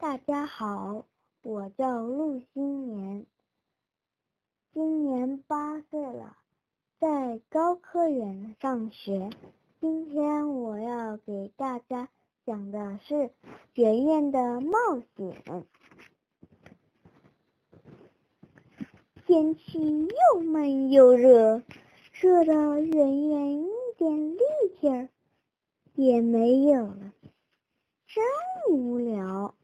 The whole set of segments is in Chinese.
大家好，我叫陆新年，今年八岁了，在高科园上学。今天我要给大家讲的是圆圆的冒险。天气又闷又热，热的圆圆一点力气也没有了，真无聊。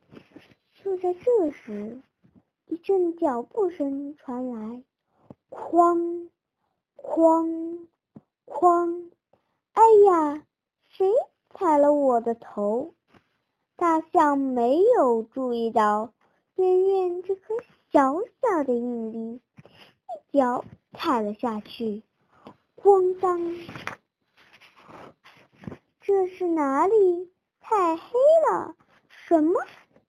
就在这时，一阵脚步声传来，哐哐哐！哎呀，谁踩了我的头？大象没有注意到圆圆这颗小小的硬币，一脚踩了下去，咣当！这是哪里？太黑了，什么？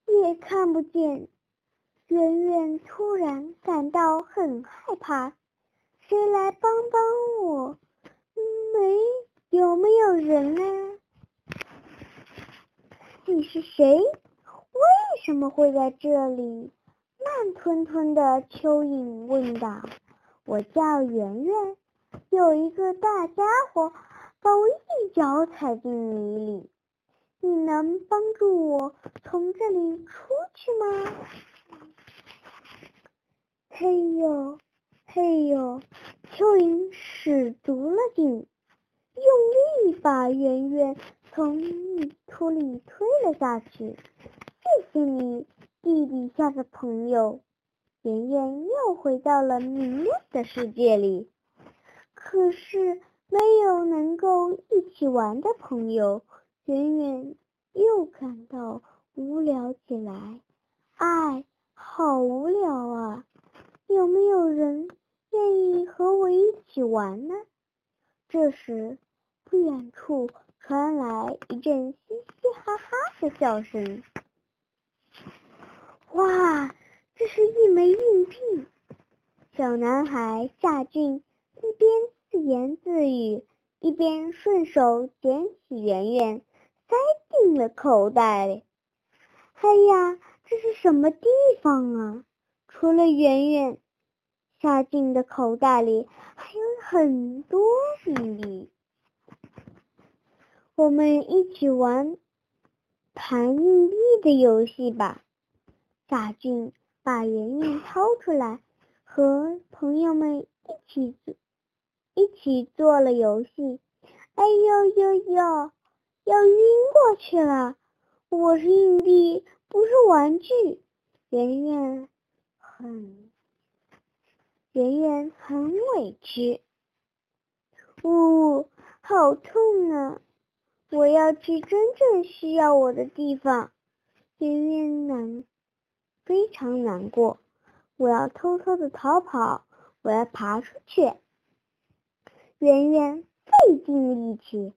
也看不见，圆圆突然感到很害怕。谁来帮帮我？没有没有人呢？你是谁？为什么会在这里？慢吞吞的蚯蚓问道。我叫圆圆，有一个大家伙把我一脚踩进泥里。你能帮助我从这里出去吗？嘿呦，嘿呦！蚯蚓使足了劲，用力把圆圆从泥土里推了下去。谢谢你，地底下的朋友。圆圆又回到了明亮的世界里，可是没有能够一起玩的朋友。圆圆又感到无聊起来，哎，好无聊啊！有没有人愿意和我一起玩呢？这时，不远处传来一阵嘻嘻哈哈的笑声。哇，这是一枚硬币！小男孩夏俊一边自言自语，一边顺手捡起圆圆。塞进了口袋里。哎呀，这是什么地方啊？除了圆圆，夏静的口袋里还有很多硬币。我们一起玩弹硬币的游戏吧。夏俊把圆圆掏出来，和朋友们一起做，一起做了游戏。哎呦呦呦！要晕过去了！我是硬币，不是玩具。圆圆很，圆圆很委屈。呜，好痛啊！我要去真正需要我的地方。圆圆难，非常难过。我要偷偷的逃跑，我要爬出去。圆圆费尽力气。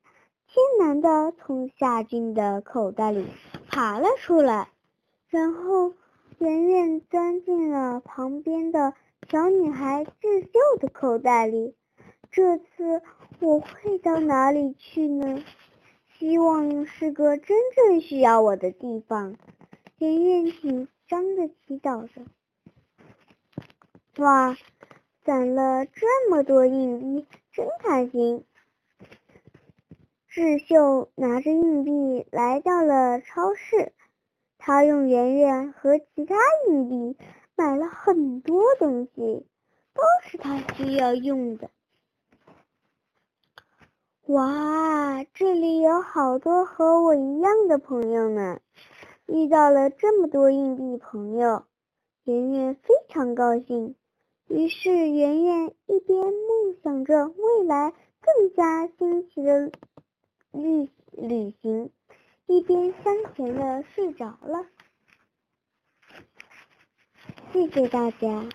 艰难的从夏俊的口袋里爬了出来，然后圆圆钻进了旁边的小女孩智秀的口袋里。这次我会到哪里去呢？希望是个真正需要我的地方。圆圆紧张的祈祷着。哇，攒了这么多硬币，真开心！智秀拿着硬币来到了超市，他用圆圆和其他硬币买了很多东西，都是他需要用的。哇，这里有好多和我一样的朋友呢！遇到了这么多硬币朋友，圆圆非常高兴。于是，圆圆一边梦想着未来更加新奇的。旅旅行，一边香甜的睡着了。谢谢大家。